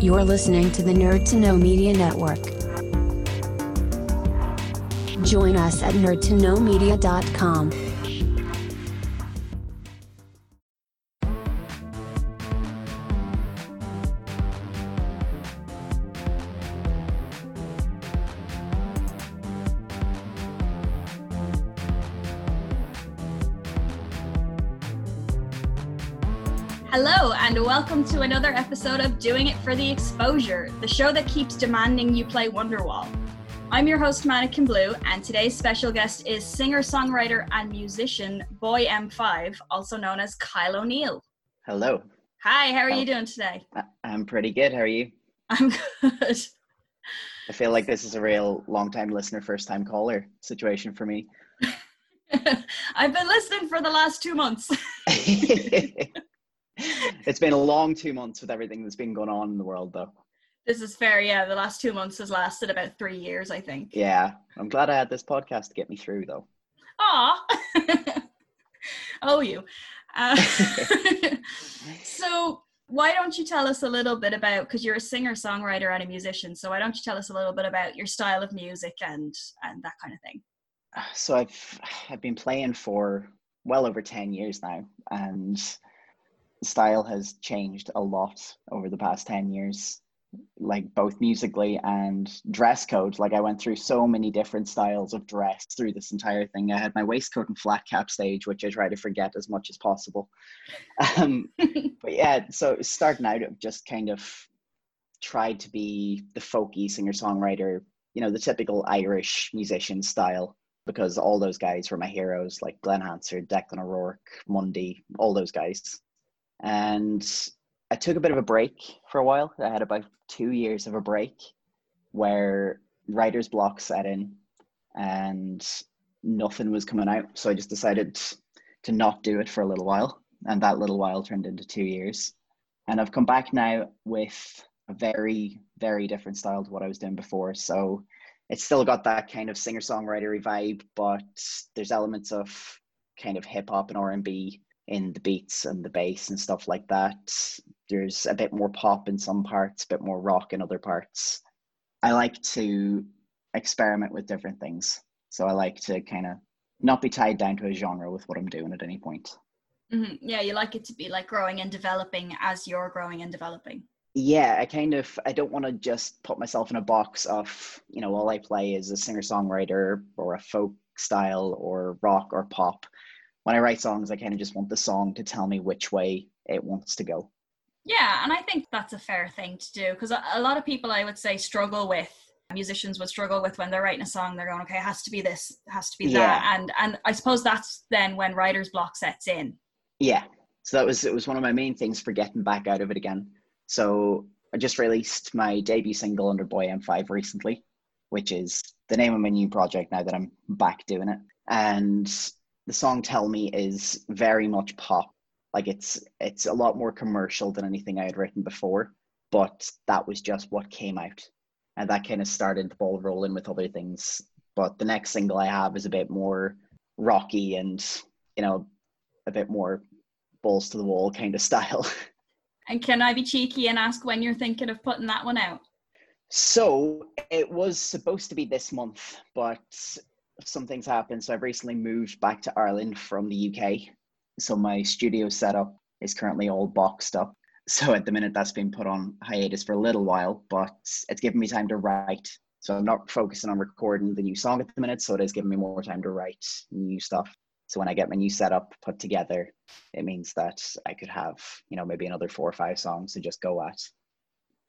You're listening to the Nerd to Know Media Network. Join us at nerdtoknowmedia.com. to another episode of Doing It for the Exposure, the show that keeps demanding you play Wonderwall. I'm your host, Mannequin Blue, and today's special guest is singer, songwriter, and musician Boy M5, also known as Kyle O'Neill. Hello. Hi, how are Hello. you doing today? I'm pretty good. How are you? I'm good. I feel like this is a real long time listener, first time caller situation for me. I've been listening for the last two months. it's been a long two months with everything that's been going on in the world, though. this is fair, yeah. The last two months has lasted about three years, I think. Yeah, I'm glad I had this podcast to get me through, though. Aw. oh, you. Uh, so, why don't you tell us a little bit about, because you're a singer, songwriter, and a musician, so why don't you tell us a little bit about your style of music and and that kind of thing? So I've I've been playing for well over ten years now, and style has changed a lot over the past ten years. Like both musically and dress code. Like I went through so many different styles of dress through this entire thing. I had my waistcoat and flat cap stage, which I try to forget as much as possible. Um, but yeah, so starting out, I've just kind of tried to be the folky singer songwriter, you know, the typical Irish musician style, because all those guys were my heroes, like Glen Hansard, Declan O'Rourke, Mundy, all those guys. And I took a bit of a break for a while. I had about two years of a break where writer's block set in and nothing was coming out. So I just decided to not do it for a little while. And that little while turned into two years. And I've come back now with a very, very different style to what I was doing before. So it's still got that kind of singer songwritery vibe, but there's elements of kind of hip hop and R and B in the beats and the bass and stuff like that. There's a bit more pop in some parts, a bit more rock in other parts. I like to experiment with different things. So I like to kind of not be tied down to a genre with what I'm doing at any point. Mhm. Yeah, you like it to be like growing and developing as you're growing and developing. yeah i kind of i don't want to just put myself in a box of you know all i play is a singer songwriter or a folk style or rock or pop when i write songs i kind of just want the song to tell me which way it wants to go. Yeah, and I think that's a fair thing to do because a, lot of people I would say struggle with musicians would struggle with when they're writing a song they're going okay it has to be this it has to be that and and I suppose that's then when writer's block sets in. Yeah so that was it was one of my main things for getting back out of it again. So i just released my debut single under boy m5 recently which is the name of my new project now that i'm back doing it. And the song tell me is very much pop. Like it's it's a lot more commercial than anything i had written before but that was just what came out. And that kind of started the ball rolling with other things. But the next single i have is a bit more rocky and you know a bit more balls to the wall kind of style. And can I be cheeky and ask when you're thinking of putting that one out? So it was supposed to be this month, but some things happened. So I've recently moved back to Ireland from the UK. So my studio setup is currently all boxed up. So at the minute, that's been put on hiatus for a little while, but it's given me time to write. So I'm not focusing on recording the new song at the minute. So it is giving me more time to write new stuff. So when I get my new setup put together, it means that I could have, you know, maybe another four or five songs to just go at.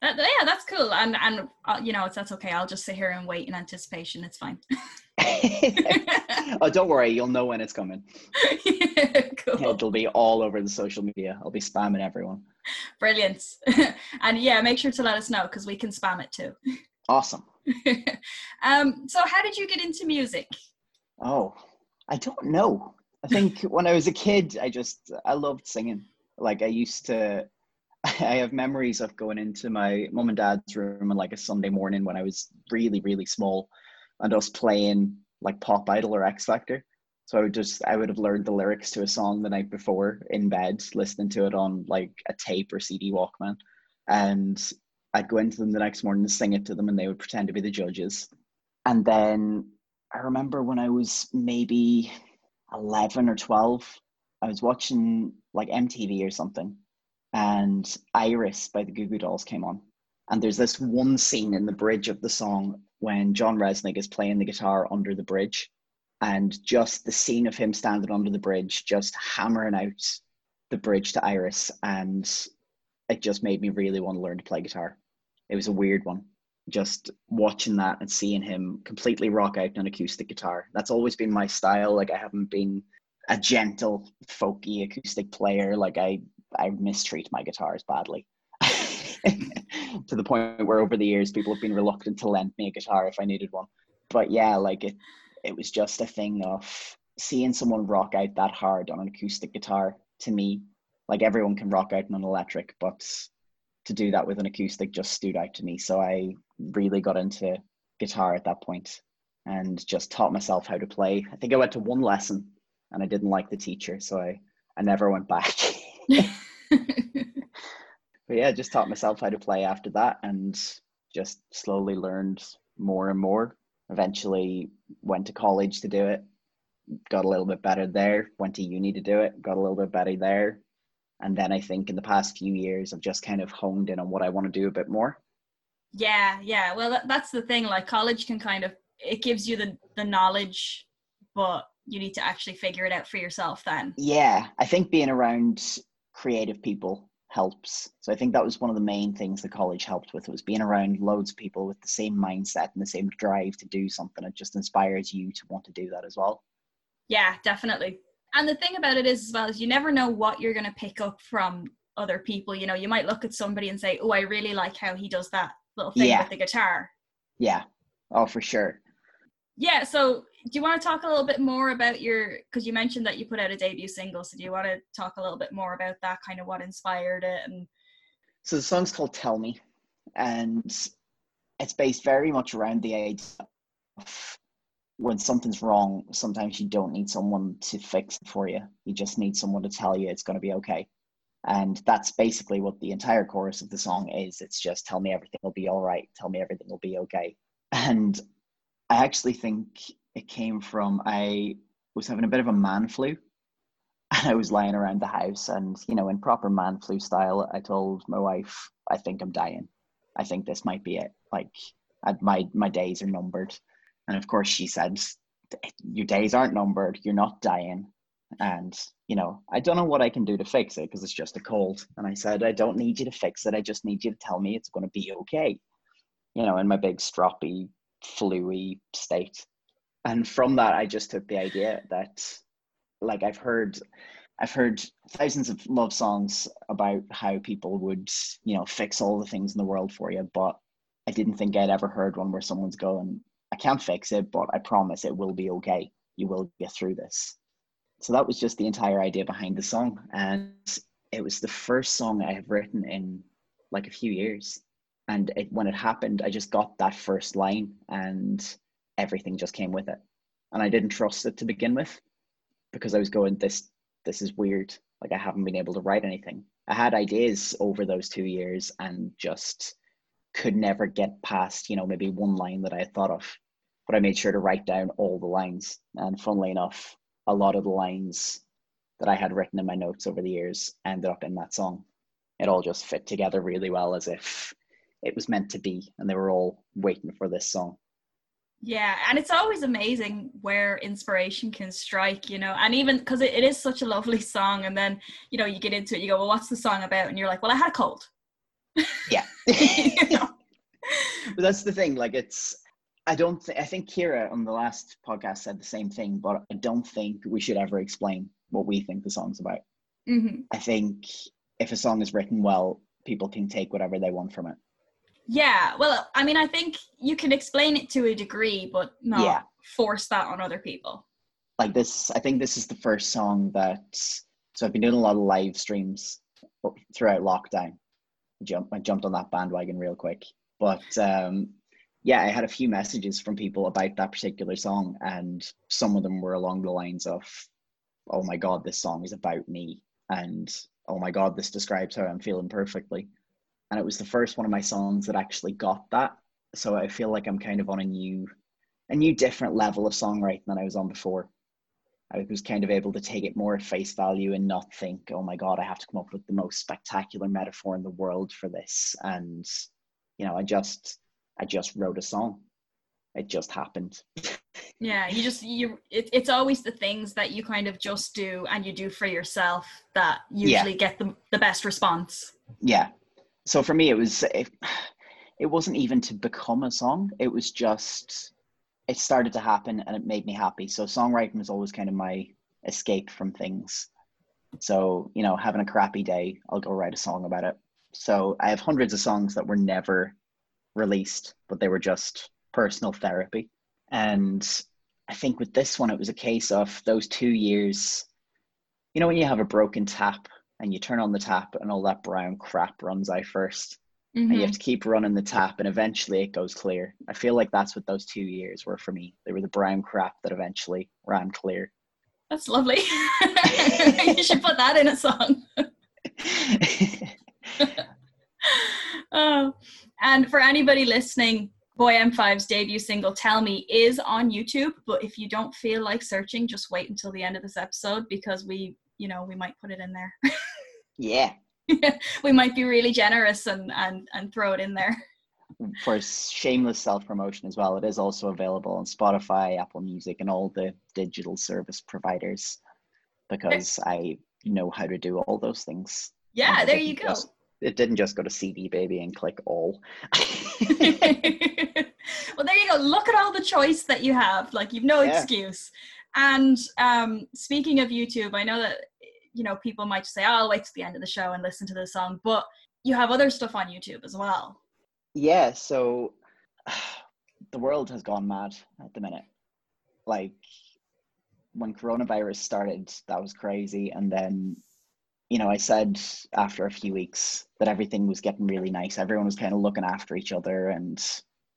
that, yeah that's cool and and uh, you know it's that's okay I'll just sit here and wait in anticipation it's fine oh, don't worry, you'll know when it's coming. cool It'll be all over the social media. I'll be spamming everyone. brilliant and yeah make sure to let us know because we can spam it too Awesome. um so how did you get into music Oh, I don't know. I think when I was a kid, I just I loved singing. Like I used to. I have memories of going into my mom and dad's room on like a Sunday morning when I was really really small, and us playing like Pop Idol or X Factor. So I would just I would have learned the lyrics to a song the night before in bed, listening to it on like a tape or CD Walkman, and I'd go into them the next morning and sing it to them, and they would pretend to be the judges. And then I remember when I was maybe 11 or 12, I was watching like MTV or something, and Iris by the Goo Goo Dolls came on. And there's this one scene in the bridge of the song when John Rzeznik is playing the guitar under the bridge, and just the scene of him standing under the bridge, just hammering out the bridge to Iris, and it just made me really want to learn to play guitar. It was a weird one. Just watching that and seeing him completely rock out an acoustic guitar. That's always been my style. Like I haven't been a gentle, folky acoustic player. Like I, I mistreat my guitars badly. to the point where over the years people have been reluctant to lend me a guitar if I needed one. But yeah, like it it was just a thing of seeing someone rock out that hard on an acoustic guitar to me, like everyone can rock out on an electric, but to do that with an acoustic just stood out to me. So I really got into guitar at that point and just taught myself how to play. I think I went to one lesson and I didn't like the teacher, so I, I never went back. but yeah, just taught myself how to play after that and just slowly learned more and more. Eventually went to college to do it, got a little bit better there, went to uni to do it, got a little bit better there. And then I think in the past few years, I've just kind of honed in on what I want to do a bit more. Yeah, yeah. Well, that's the thing. Like college can kind of, it gives you the, the knowledge, but you need to actually figure it out for yourself then. Yeah, I think being around creative people helps. So I think that was one of the main things the college helped with It was being around loads of people with the same mindset and the same drive to do something. It just inspires you to want to do that as well. Yeah, definitely. And the thing about it is as well is you never know what you're going to pick up from other people. You know, you might look at somebody and say, "Oh, I really like how he does that little thing yeah. with the guitar." Yeah. Oh, for sure. Yeah. So, do you want to talk a little bit more about your? Because you mentioned that you put out a debut single. So, do you want to talk a little bit more about that? Kind of what inspired it and. So the song's called "Tell Me," and it's based very much around the idea of when something's wrong, sometimes you don't need someone to fix it for you. You just need someone to tell you it's going to be okay. And that's basically what the entire chorus of the song is. It's just tell me everything will be all right. Tell me everything will be okay. And I actually think it came from I was having a bit of a man flu. And I was lying around the house and, you know, in proper man flu style, I told my wife, I think I'm dying. I think this might be it. Like my my days are numbered and of course, she said, Your days aren't numbered, you're not dying. And, you know, I don't know what I can do to fix it because it's just a cold. And I said, I don't need you to fix it. I just need you to tell me it's going to be okay, you know, in my big, stroppy, fluey state. And from that, I just took the idea that, like, I've heard. I've heard thousands of love songs about how people would, you know, fix all the things in the world for you, but I didn't think I'd ever heard one where someone's going, I can't fix it, but I promise it will be okay. You will get through this. So that was just the entire idea behind the song. And it was the first song I have written in like a few years. And it, when it happened, I just got that first line and everything just came with it. And I didn't trust it to begin with because I was going, this, this is weird. Like I haven't been able to write anything. I had ideas over those two years and just could never get past, you know, maybe one line that I had thought of. But I made sure to write down all the lines. And funnily enough, a lot of the lines that I had written in my notes over the years ended up in that song. It all just fit together really well as if it was meant to be and they were all waiting for this song. Yeah, and it's always amazing where inspiration can strike, you know, and even because it, it is such a lovely song, and then you know you get into it, you go, well, what's the song about? And you're like, well, I had a cold. Yeah. but that's the thing. Like it's I don't think I think Kira on the last podcast said the same thing, but I don't think we should ever explain what we think the song's about. Mm-hmm. I think if a song is written well, people can take whatever they want from it. Yeah, well, I mean, I think you can explain it to a degree, but not yeah. force that on other people. Like this, I think this is the first song that. So I've been doing a lot of live streams throughout lockdown, jump I jumped on that bandwagon real quick. But um, yeah, I had a few messages from people about that particular song, and some of them were along the lines of, "Oh my god, this song is about me," and "Oh my god, this describes how I'm feeling perfectly." And it was the first one of my songs that actually got that. So I feel like I'm kind of on a new, a new different level of songwriting than I was on before. I was kind of able to take it more at face value and not think, oh my God, I have to come up with the most spectacular metaphor in the world for this. And, you know, I just, I just wrote a song. It just happened. yeah, you just, you, it, it's always the things that you kind of just do and you do for yourself that usually yeah. get the, the best response. Yeah. So for me, it was, it, it wasn't even to become a song. It was just, it started to happen and it made me happy. So songwriting was always kind of my escape from things. So, you know, having a crappy day, I'll go write a song about it. So I have hundreds of songs that were never released, but they were just personal therapy. And I think with this one, it was a case of those two years. You know, when you have a broken tap and you turn on the tap and all that brown crap runs out first mm-hmm. and you have mm-hmm. to keep running the tap and eventually it goes clear. I feel like that's what those two years were for me. They were the brown crap that eventually ran clear. That's lovely. you should put that in a song. oh, and for anybody listening, Boy M5's debut single Tell Me is on YouTube, but if you don't feel like searching, just wait until the end of this episode because we, you know, we might put it in there. yeah, we might be really generous and and and throw it in there. For shameless self promotion as well it is also available on spotify apple music and all the digital service providers because i know how to do all those things. Yeah there you go. just, it didn't just go to cd baby and click all. Well there you go. Look at all the choice that you have. Like you've no yeah. excuse and um, speaking of youtube i know that you know, people might say, oh, I'll wait to the end of the show and listen to the song, but you have other stuff on YouTube as well. Yeah, so the world has gone mad at the minute. Like when coronavirus started, that was crazy. And then, you know, I said after a few weeks that everything was getting really nice. Everyone was kind of looking after each other and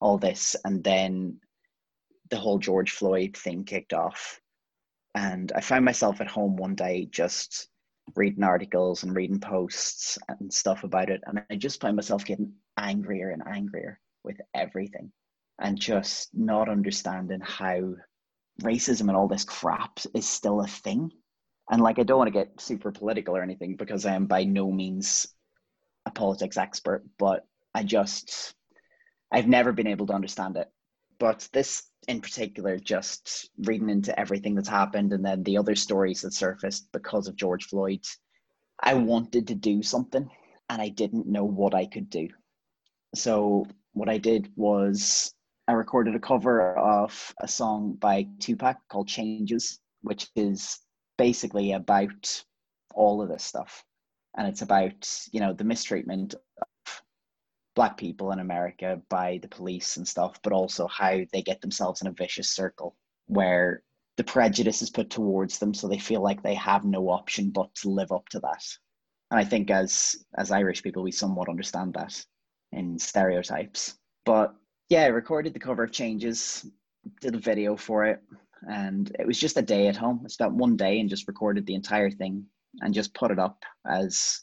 all this. And then the whole George Floyd thing kicked off. And I found myself at home one day just reading articles and reading posts and stuff about it. And I just find myself getting angrier and angrier with everything and just not understanding how racism and all this crap is still a thing. And like, I don't want to get super political or anything because I am by no means a politics expert, but I just, I've never been able to understand it. But this in particular, just reading into everything that's happened and then the other stories that surfaced because of George Floyd, I wanted to do something and I didn't know what I could do. So, what I did was I recorded a cover of a song by Tupac called Changes, which is basically about all of this stuff. And it's about, you know, the mistreatment black people in America by the police and stuff, but also how they get themselves in a vicious circle where the prejudice is put towards them so they feel like they have no option but to live up to that. And I think as as Irish people we somewhat understand that in stereotypes. But yeah, I recorded the cover of Changes, did a video for it, and it was just a day at home. I spent one day and just recorded the entire thing and just put it up as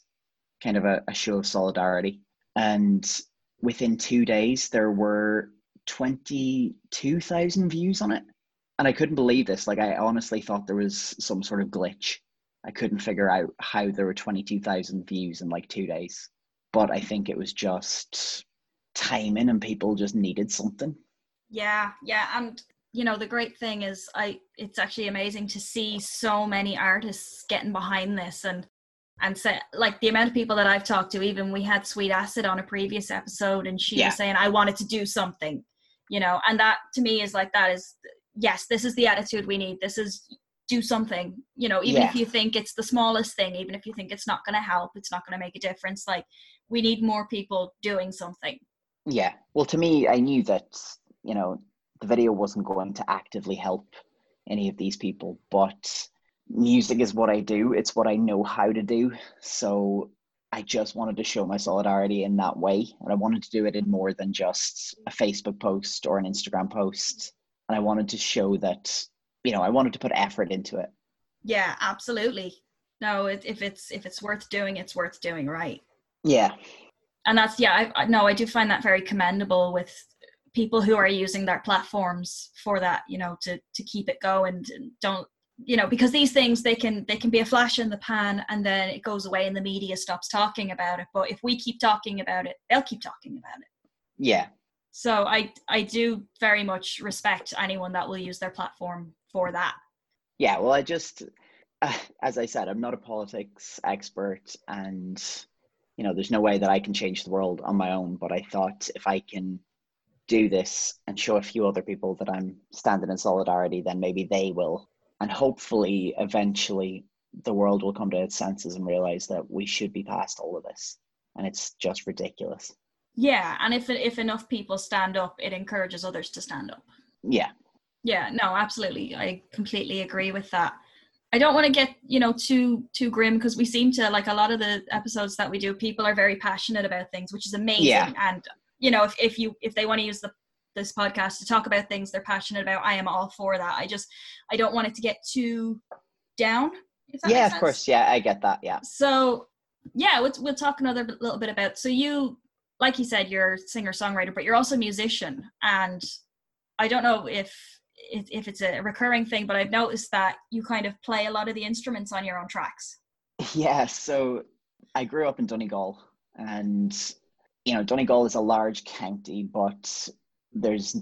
kind of a, a show of solidarity and within two days there were 22,000 views on it. And I couldn't believe this. Like, I honestly thought there was some sort of glitch. I couldn't figure out how there were 22,000 views in like two days. But I think it was just timing and people just needed something. Yeah, yeah. And, you know, the great thing is, I it's actually amazing to see so many artists getting behind this and and say like the amount of people that I've talked to, even we had Sweet Acid on a previous episode, and she yeah. was saying I wanted to do something, you know, and that to me is like that is yes, this is the attitude we need. This is do something, you know, even yeah. if you think it's the smallest thing, even if you think it's not going to help, it's not going to make a difference. Like we need more people doing something. Yeah. Well, to me, I knew that you know the video wasn't going to actively help any of these people, but music is what I do, it's what I know how to do. So I just wanted to show my solidarity in that way. And I wanted to do it in more than just a Facebook post or an Instagram post. And I wanted to show that, you know, I wanted to put effort into it. Yeah, absolutely. No, if it's if it's worth doing, it's worth doing right. Yeah. and that's yeah I, no i do find that very commendable with people who are using their platforms for that you know to to keep it going and don't you know because these things they can they can be a flash in the pan and then it goes away and the media stops talking about it. But if we keep talking about it they'll keep talking about it. Yeah. So i i do very much respect anyone that will use their platform for that. Yeah well i just uh, as i said i'm not a politics expert and you know there's no way that i can change the world on my own but i thought if i can do this and show a few other people that i'm standing in solidarity then maybe they will and hopefully eventually the world will come to its senses and realize that we should be past all of this. And it's just ridiculous. Yeah and if if enough people stand up it encourages others to stand up. Yeah. Yeah no absolutely. I completely agree with that. I don't want to get you know too too grim because we seem to like a lot of the episodes that we do people are very passionate about things which is amazing. Yeah. and you know if, if you if they want to use the this podcast to talk about things they're passionate about. I am all for that. I just i don't want it to get too down yeah of course. yeah i get that. Yeah. So yeah we'll, we'll talk another bit- little bit about so you like you said you're a singer songwriter but you're also a musician. And i don't know if if it's a recurring thing but i've noticed that you kind of play a lot of the instruments on your own tracks. Yeah, so I grew up in Donegal, and you know Donegal is a large county, but there's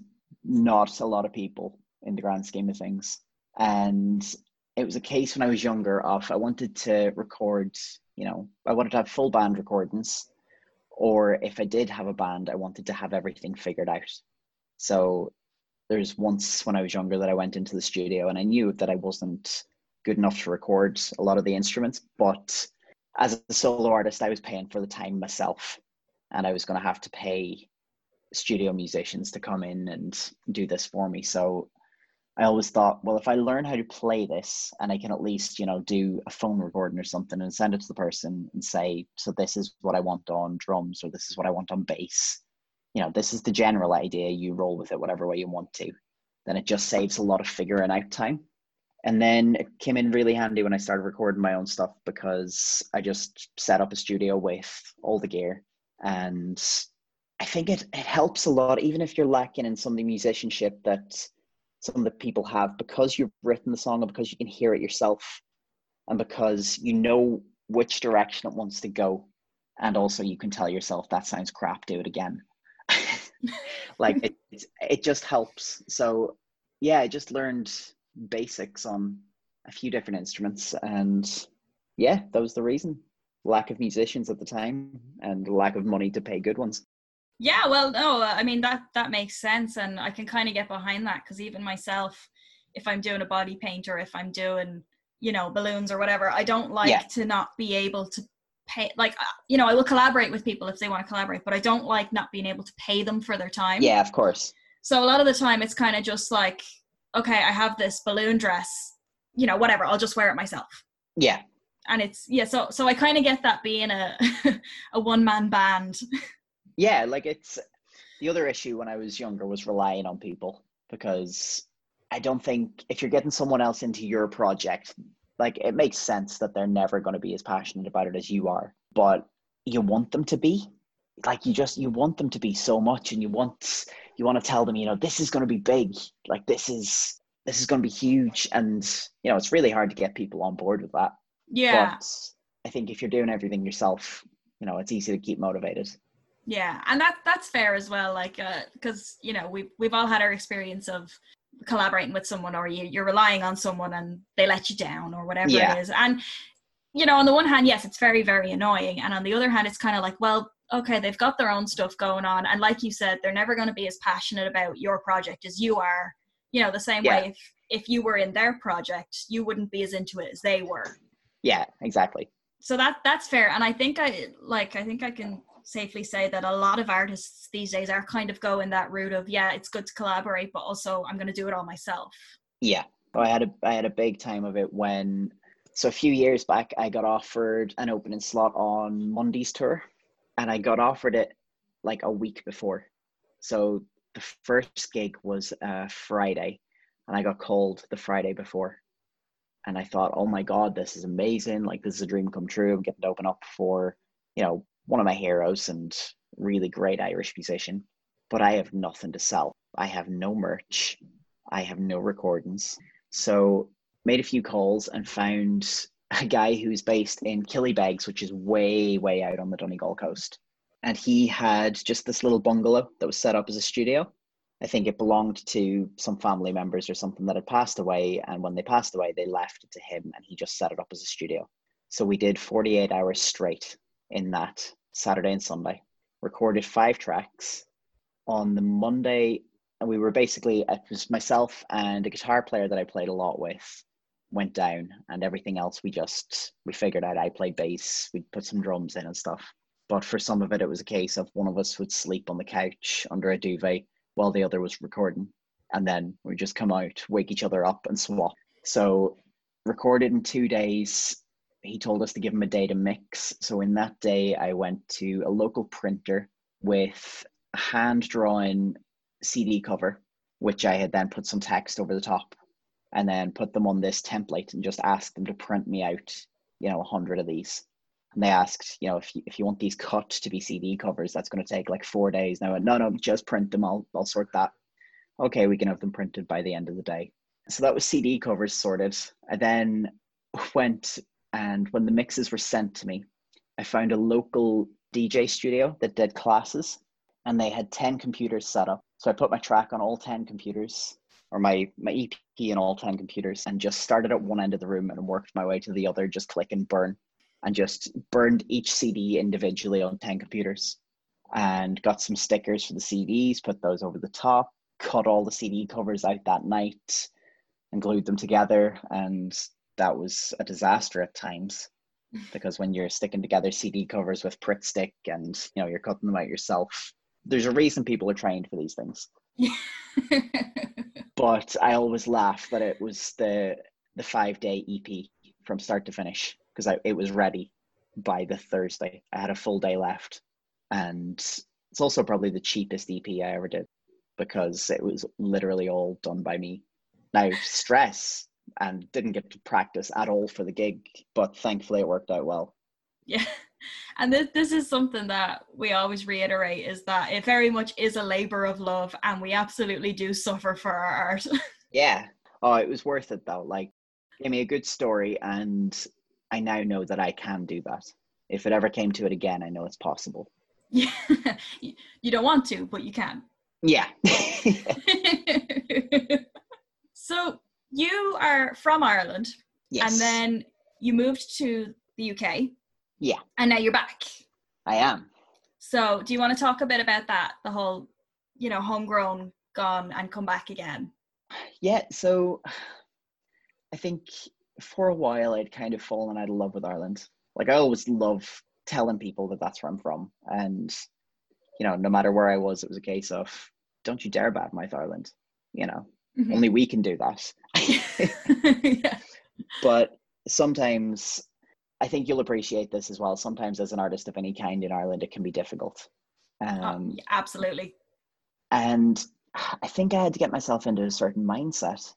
not a lot of people in the grand scheme of things. And it was a case when I was younger of I wanted to record, you know, I wanted to have full band recordings, or if I did have a band, I wanted to have everything figured out. So there's once when I was younger that I went into the studio and I knew that I wasn't good enough to record a lot of the instruments, but as a solo artist, I was paying for the time myself, and I was going to have to pay studio musicians to come in and do this for me. So I always thought, well, if I learn how to play this and I can at least, you know, do a phone recording or something and send it to the person and say, so this is what I want on drums or this is what I want on bass, you know, this is the general idea, you roll with it whatever way you want to, then it just saves a lot of figuring out time. And then it came in really handy when I started recording my own stuff because I just set up a studio with all the gear. And I think it, it helps a lot, even if you're lacking in some of the musicianship that some of the people have, because you've written the song and because you can hear it yourself and because you know which direction it wants to go. And also you can tell yourself that sounds crap, do it again. like it, it, it just helps. So yeah, I just learned basics on a few different instruments and yeah that was the reason lack of musicians at the time and lack of money to pay good ones yeah well no i mean that that makes sense and i can kind of get behind that because even myself if i'm doing a body paint or if i'm doing you know balloons or whatever i don't like Yeah. to not be able to pay like uh, you know i will collaborate with people if they want to collaborate but i don't like not being able to pay them for their time. Yeah of course. So a lot of the time it's kind of just like okay i have this balloon dress you know whatever i'll just wear it myself. Yeah. And it's yeah so so i kind of get that being a a one man band yeah like it's the other issue when i was younger was relying on people because i don't think if you're getting someone else into your project like it makes sense that they're never going to be as passionate about it as you are but you want them to be. Like you just you want them to be so much and you want you want to tell them you know this is going to be big. Like this is this is going to be huge. And you know it's really hard to get people on board with that. Yeah. But i think if you're doing everything yourself you know it's easy to keep motivated Yeah, and that that's fair as well. Like, uh, because you know we've we've all had our experience of collaborating with someone, or you, you're relying on someone and they let you down, or whatever Yeah. it is. And you know, on the one hand, yes, it's very very annoying, and on the other hand, it's kind of like, well, okay, they've got their own stuff going on, and like you said, they're never going to be as passionate about your project as you are. You know, the same Yeah. way if if you were in their project, you wouldn't be as into it as they were. yeah exactly so that that's fair and i think i like i think i can safely say that a lot of artists these days are kind of going that route of yeah it's good to collaborate but also i'm going to do it all myself Yeah. Oh, I had a I had a big time of it when so a few years back I got offered an opening slot on Mundy's tour and I got offered it like a week before. So the first gig was uh Friday and I got called the Friday before. And I thought, oh my God, this is amazing. Like this is a dream come true. I'm getting to open up for, you know, one of my heroes and really great Irish musician, but I have nothing to sell. I have no merch. I have no recordings. So made a few calls and found a guy who's based in Killybegs, which is way, way out on the Donegal coast. And he had just this little bungalow that was set up as a studio. I think it belonged to some family members or something that had passed away. And when they passed away, they left it to him and he just set it up as a studio. So we did 48 hours straight in that Saturday and Sunday, recorded five tracks. On the Monday, and we were basically, it was myself and a guitar player that I played a lot with went down and everything else we just we figured out. I played bass we put some drums in and stuff. But for some of it it was a case of one of us would sleep on the couch under a duvet while the other was recording. And then we just come out wake each other up and swap. So recorded in two days he told us to give him a day to mix so in that day i went to a local printer with a hand drawn cd cover which i had then put some text over the top and then put them on this template and just asked them to print me out, you know, a hundred of these. And they asked, you know, if you, if you want these cut to be CD covers, that's going to take like four days. Now, no, no, just print them. I'll, I'll sort that. Okay, we can have them printed by the end of the day. So that was CD covers sorted. I then went and when the mixes were sent to me, I found a local DJ studio that did classes and they had 10 computers set up. So I put my track on all 10 computers or my my EP in all 10 computers and just started at one end of the room and worked my way to the other, just click and burn and just burned each CD individually on 10 computers and got some stickers for the CDs, put those over the top, cut all the CD covers out that night and glued them together. And that was a disaster at times because when you're sticking together CD covers with Pritt stick and you know you're cutting them out yourself, there's a reason people are trained for these things. but I always laugh that it was the the five day EP from start to finish because it was ready by the Thursday. I had a full day left, and it's also probably the cheapest EP I ever did because it was literally all done by me. Now stress and didn't get to practice at all for the gig, but thankfully it worked out well. Yeah. And this, this is something that we always reiterate is that it very much is a labor of love and we absolutely do suffer for our art. yeah. Oh, it was worth it though. Like, give me a good story and I now know that I can do that. If it ever came to it again, I know it's possible. Yeah. you don't want to, but you can. Yeah. so you are from Ireland. Yes. And then you moved to the UK. Yeah. And now you're back. I am. So, do you want to talk a bit about that? The whole, you know, homegrown, gone, and come back again? Yeah. So, I think for a while I'd kind of fallen out of love with Ireland. Like, I always love telling people that that's where I'm from. And, you know, no matter where I was, it was a case of, don't you dare badmouth Ireland. You know, mm-hmm. only we can do that. yeah. But sometimes I think you'll appreciate this as well. Sometimes, as an artist of any kind in Ireland, it can be difficult. Oh, um, oh, absolutely. And I think I had to get myself into a certain mindset.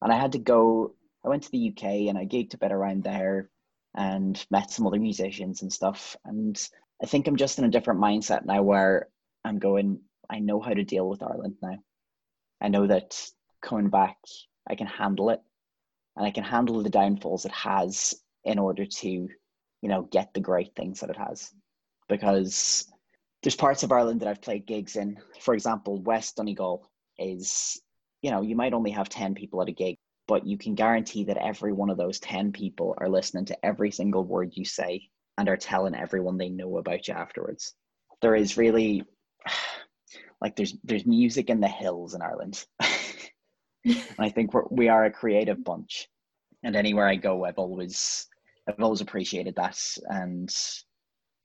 And I had to go, I went to the UK and I gigged a bit around there and met some other musicians and stuff. And I think I'm just in a different mindset now where I'm going, I know how to deal with Ireland now. I know that coming back, I can handle it and I can handle the downfalls it has in order to, you know, get the great things that it has. Because there's parts of Ireland that I've played gigs in. For example, West Donegal is, you know, you might only have 10 people at a gig, but you can guarantee that every one of those 10 people are listening to every single word you say and are telling everyone they know about you afterwards. There is really like there's there's music in the hills in Ireland. and I think we're, we are a creative bunch. And anywhere I go, I've always I've always appreciated that. And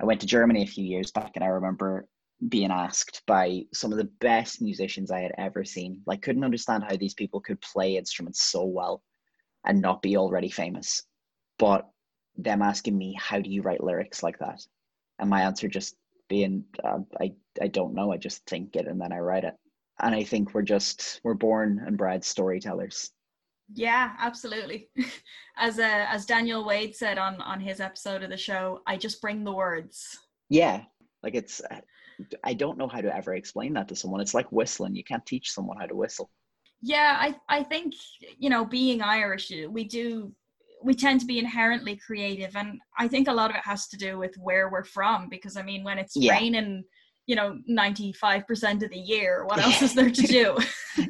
I went to Germany a few years back, and I remember being asked by some of the best musicians I had ever seen. Like, couldn't understand how these people could play instruments so well and not be already famous. But them asking me, "How do you write lyrics like that?" and my answer just being, uh, "I I don't know. I just think it and then I write it." And I think we're just we're born and bred storytellers yeah, absolutely. As uh, as Daniel Wade said on on his episode of the show, I just bring the words. Yeah, like it's. I don't know how to ever explain that to someone. It's like whistling. You can't teach someone how to whistle. Yeah, I I think you know, being Irish, we do we tend to be inherently creative, and I think a lot of it has to do with where we're from. Because I mean, when it's Yeah. raining, you know, ninety five percent of the year, what else is there to do?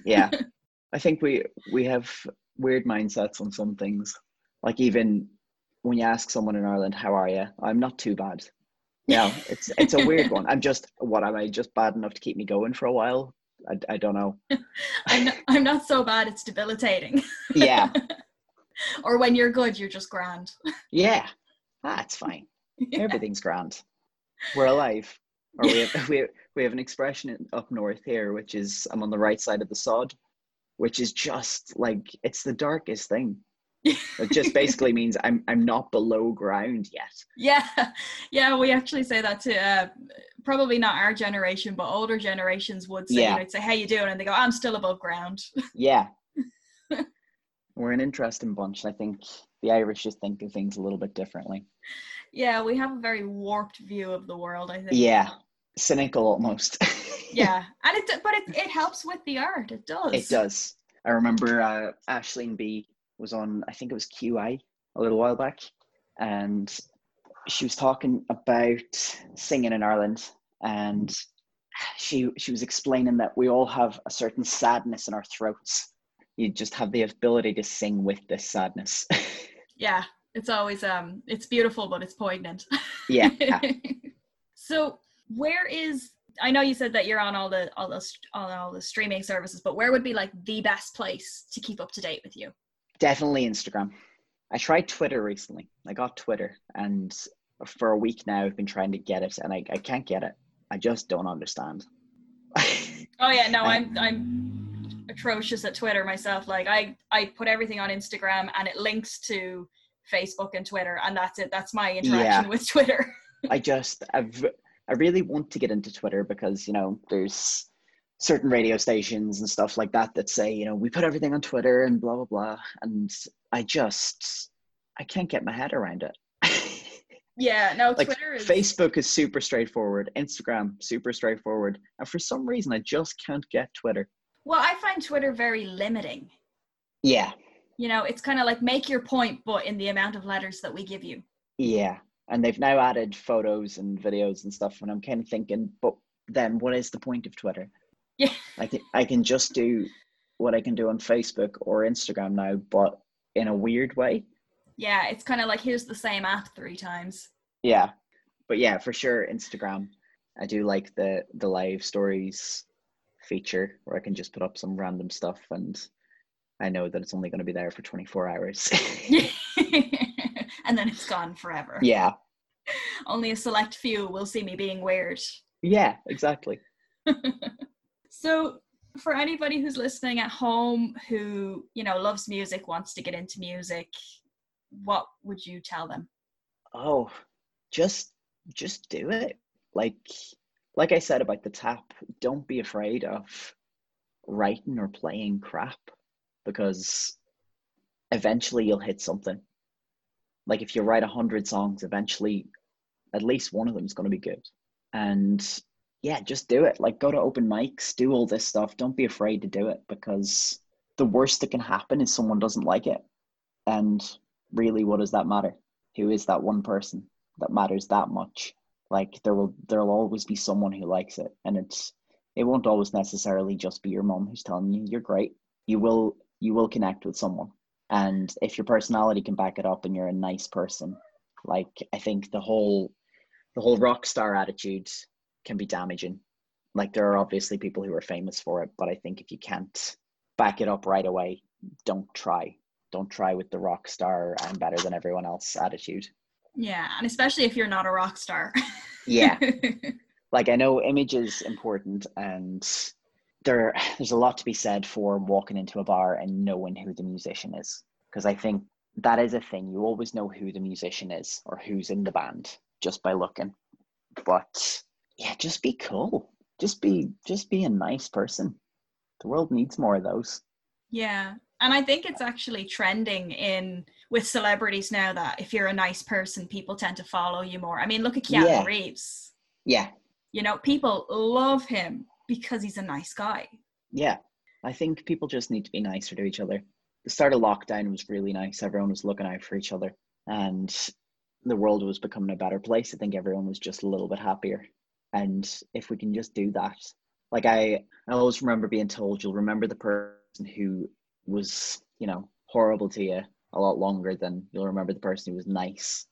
yeah. I think we we have weird mindsets on some things. Like even when you ask someone in ireland how are you? I'm not too bad. Yeah it's it's a weird one. I'm just what am i just bad enough to keep me going for a while? I, I don't know. I'm not, I'm not so bad; it's debilitating. yeah. Or when you're good, you're just grand. yeah. Ah, That's fine. Everything's grand. We're alive or we have we have, we have an expression up north here which is i'm on the right side of the sod which is just like it's the darkest thing it just basically means i'm i'm not below ground yet Yeah, yeah, we actually say that to uh, probably not our generation, but older generations would say, Yeah. you know, say, "How you doing?" and they go, "I'm still above ground." Yeah. We're an interesting bunch. I think the Irish just think of things a little bit differently. yeah, we have a very warped view of the world. I think. Yeah. Cynical almost. yeah, and it but it it helps with the art. It does. it does. I remember uh, Aisling Bea was on, I think it was QI a little while back, and she was talking about singing in Ireland, and she she was explaining that we all have a certain sadness in our throats. You just have the ability to sing with this sadness. Yeah, it's always um, it's beautiful, but it's poignant. yeah. so where is I know you said that you're on all the all the on all the streaming services, but where would be like the best place to keep up to date with you? Definitely Instagram. I tried Twitter recently. I got Twitter, and for a week now, I've been trying to get it, and I, I can't get it. I just don't understand. Oh yeah, no, I'm I'm atrocious at Twitter myself. Like I I put everything on Instagram and it links to Facebook and Twitter, and that's it. That's my interaction Yeah. with Twitter. I just, I've, I really want to get into Twitter because, you know, there's certain radio stations and stuff like that that say, you know, we put everything on Twitter and blah, blah, blah. And I just, I can't get my head around it. yeah, no, like Twitter is Facebook is super straightforward, Instagram super straightforward, and for some reason I just can't get Twitter. Well, I find Twitter very limiting. Yeah, You know, it's kind of like make your point, but in the amount of letters that we give you. yeah, and they've now added photos and videos and stuff, and I'm kind of thinking, but then what is the point of Twitter? Yeah. I can I can just do what I can do on Facebook or Instagram now, but in a weird way. Yeah, it's kind of like here's the same app three times. Yeah, but yeah, for sure, Instagram. I do like the the live stories feature where I can just put up some random stuff, and I know that it's only going to be there for 24 hours. and then it's gone forever. yeah, Only a select few will see me being weird. yeah, exactly. So, for anybody who's listening at home who, you know, loves music, wants to get into music, what would you tell them? Oh, just just do it. Like like I said about the tap, don't be afraid of writing or playing crap because eventually you'll hit something. Like if you write a hundred songs, eventually at least one of them is going to be good. And yeah, just do it. Like go to open mics, do all this stuff. Don't be afraid to do it because the worst that can happen is someone doesn't like it. And really, what does that matter? Who is that one person that matters that much? Like there will there'll always be someone who likes it, and it's it won't always necessarily just be your mom who's telling you you're great. You will you will connect with someone, and if your personality can back it up and you're a nice person, like I think the whole the whole rock star attitude can be damaging. Like there are obviously people who are famous for it, but I think if you can't back it up right away, don't try. Don't try with the rock star I'm better than everyone else attitude. Yeah, and especially if you're not a rock star. Yeah. like I know image is important and there there's a lot to be said for walking into a bar and knowing who the musician is. Because I think that is a thing. You always know who the musician is or who's in the band just by looking. But yeah, just be cool. Just be just be a nice person. The world needs more of those. yeah. And I think it's actually trending in with celebrities now that if you're a nice person, people tend to follow you more. I mean, look at Keanu Yeah. Reeves. Yeah, You know, people love him because he's a nice guy. yeah. I think people just need to be nicer to each other. The start of lockdown was really nice. Everyone was looking out for each other, and the world was becoming a better place. I think everyone was just a little bit happier. And if we can just do that, like I, I always remember being told, you'll remember the person who was, you know, horrible to you a lot longer than you'll remember the person who was nice.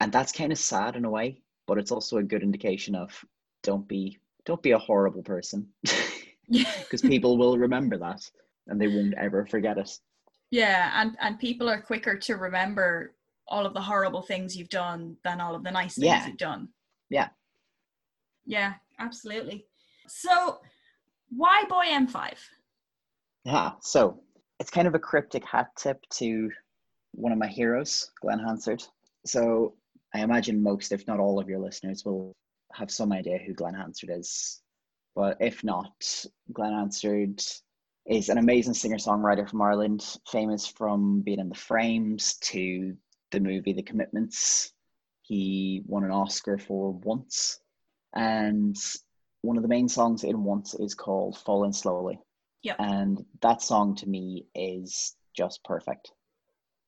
And that's kind of sad in a way, but it's also a good indication of don't be don't be a horrible person because people will remember that and they won't ever forget it. Yeah, and and people are quicker to remember all of the horrible things you've done than all of the nice things Yeah. you've done. Yeah. Yeah, absolutely. So, why boy M5? Yeah, so it's kind of a cryptic hat tip to one of my heroes, Glen Hansard. So I imagine most, if not all, of your listeners will have some idea who Glen Hansard is. But if not, Glen Hansard is an amazing singer songwriter from Ireland, famous from being in The Frames to the movie The Commitments. He won an Oscar for Once. And one of the main songs in Once is called Falling Slowly. Yep. And that song to me is just perfect.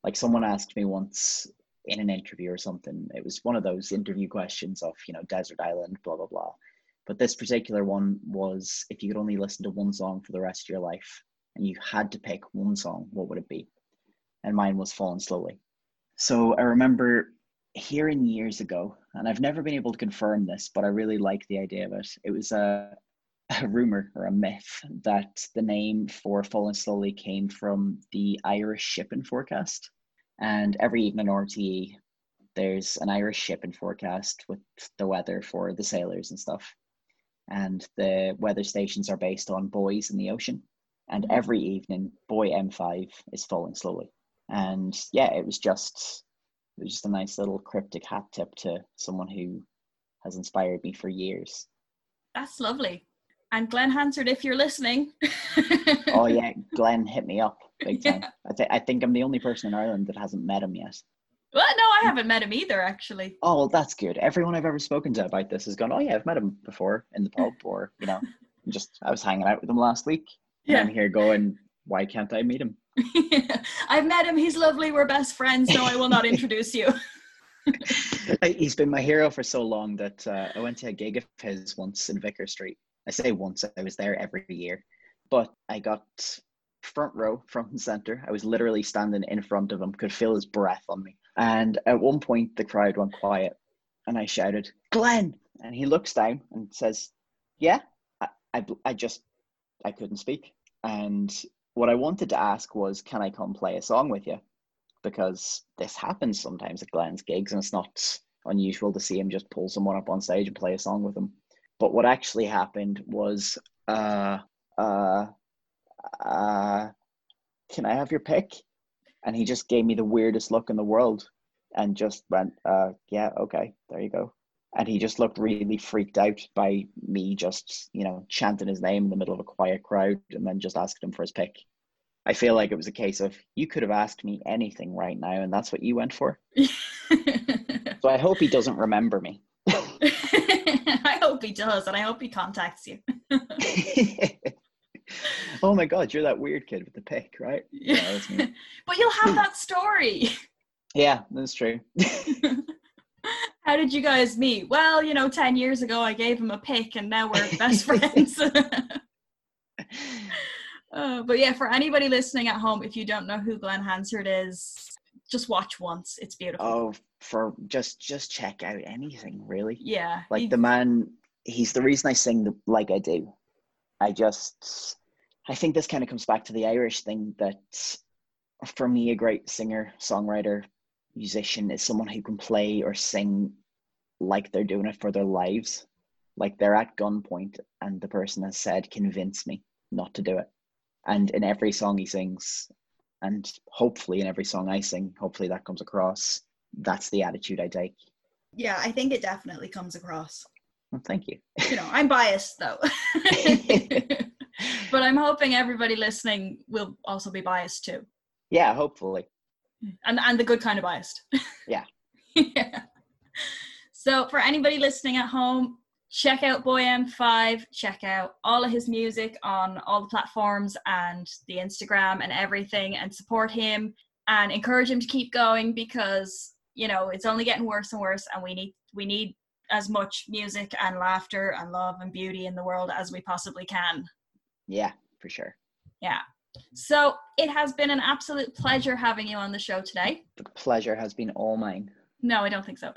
Like someone asked me once in an interview or something, it was one of those interview questions of, you know, Desert Island, blah, blah, blah. But this particular one was if you could only listen to one song for the rest of your life and you had to pick one song, what would it be? And mine was Falling Slowly. So I remember hearing years ago, and I've never been able to confirm this, but I really like the idea of it. It was a, a rumor or a myth that the name for Falling Slowly came from the Irish shipping forecast. And every evening on RTE, there's an Irish shipping forecast with the weather for the sailors and stuff. And the weather stations are based on buoys in the ocean. And every evening, buoy M5 is falling slowly. And yeah, it was just it was just a nice little cryptic hat tip to someone who has inspired me for years. That's lovely. And Glen Hansard, if you're listening. Oh yeah, Glen hit me up big time. Yeah. I, th- I think I'm the only person in Ireland that hasn't met him yet. Well, no, I haven't met him either, actually. Oh well, that's good. Everyone I've ever spoken to about this has gone. Oh yeah, I've met him before in the pub, or you know, just I was hanging out with him last week. And I'm here going. Why can't I meet him? I've met him. He's lovely. We're best friends. No, I will not introduce you. He's been my hero for so long that uh, I went to a gig of his once in Vicar Street. I say once, I was there every year, but I got front row, front and center. I was literally standing in front of him, could feel his breath on me. And at one point, the crowd went quiet, and I shouted, "Glen!" And he looks down and says, "Yeah, I, I, I just, I couldn't speak." And what I wanted to ask was, "Can I come play a song with you?" because this happens sometimes at Glen's gigs, and it's not unusual to see him just pull someone up on stage and play a song with them. But what actually happened was, uh, uh, uh, can I have your pick? And he just gave me the weirdest look in the world, and just went, uh, yeah, okay, there you go. And he just looked really freaked out by me just, you know, chanting his name in the middle of a quiet crowd, and then just asking him for his pick. I feel like it was a case of you could have asked me anything right now, and that's what you went for. So I hope he doesn't remember me. I hope he does, and I hope he contacts you. oh my god, you're that weird kid with the pick, right? Yeah, but you'll have that story. Yeah, that's true. How did you guys meet? Well, you know, 10 years ago, I gave him a pick, and now we're best friends. Uh, but yeah, for anybody listening at home, if you don't know who Glen Hansard is, just watch once. It's beautiful. oh, for just just check out anything really. yeah. Like he- the man, he's the reason I sing the, like I do. I just, I think this kind of comes back to the Irish thing that, for me, a great singer, songwriter, musician is someone who can play or sing like they're doing it for their lives, like they're at gunpoint, and the person has said, "Convince me not to do it." And in every song he sings, and hopefully in every song I sing, hopefully that comes across. That's the attitude I take. yeah, I think it definitely comes across. Well, thank you. You know, I'm biased though. but I'm hoping everybody listening will also be biased too. Yeah, hopefully. And and the good kind of biased. Yeah. yeah. So for anybody listening at home, check out Boy M5, check out all of his music on all the platforms and the Instagram and everything, and support him and encourage him to keep going because you know it's only getting worse and worse, and we need we need as much music and laughter and love and beauty in the world as we possibly can. Yeah, for sure. Yeah. So it has been an absolute pleasure having you on the show today. The pleasure has been all mine. No, I don't think so.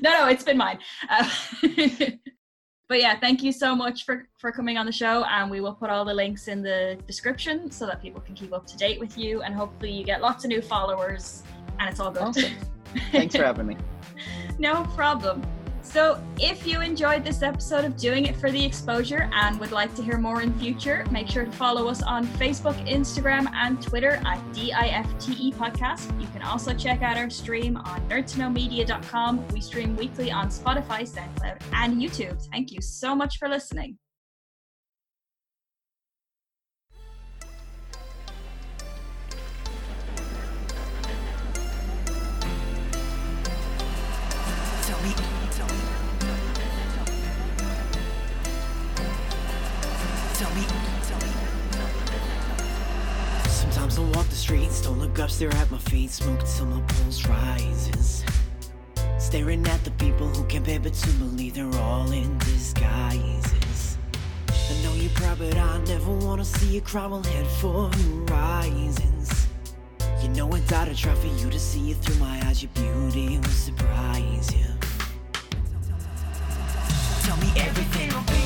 no, no, it's been mine. Uh, but yeah, thank you so much for for coming on the show, and we will put all the links in the description so that people can keep up to date with you, and hopefully you get lots of new followers, and it's all good. Awesome. Thanks for having me. no problem. So, if you enjoyed this episode of Doing It for the Exposure and would like to hear more in future, make sure to follow us on Facebook, Instagram, and Twitter at DIFTE Podcast. You can also check out our stream on nerdtoknowmedia.com. We stream weekly on Spotify, SoundCloud, and YouTube. Thank you so much for listening. Look stare at my feet, smoke till my pulse rises. Staring at the people who can't bear but to believe they're all in disguises. I know you're proud, but I never wanna see a crowd will head for horizons. You know I died to try for you to see it through my eyes. Your beauty will surprise you. Tell me everything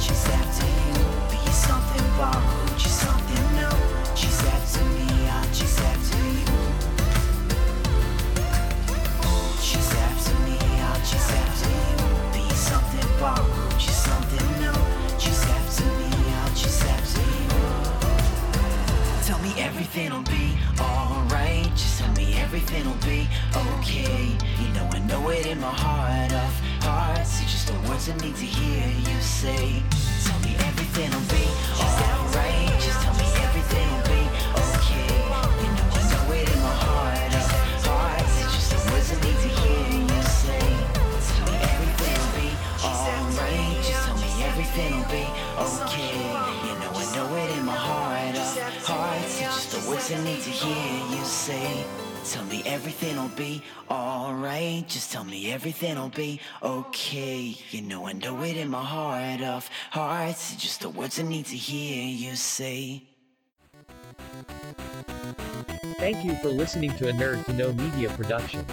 me, after you. Be something just something new. She's after me, chase after you. She's after me, chase after you. Be something just something new. She's after me, chase after you. Tell me everything'll be alright. Tell me everything'll be okay. You know I know it in my heart of hearts. It's just the words I need to hear you say. Tell me everything'll be alright. Just tell me everything'll be okay. You know I know it in my heart of hearts. It's just the words I need to hear you say. Tell me everything'll be alright. Just tell me everything'll be okay. Words I need to hear you say. Tell me everything'll be alright. Just tell me everything'll be okay. You know I know it in my heart of hearts. Just the words I need to hear you say. Thank you for listening to a Nerd to Know Media production.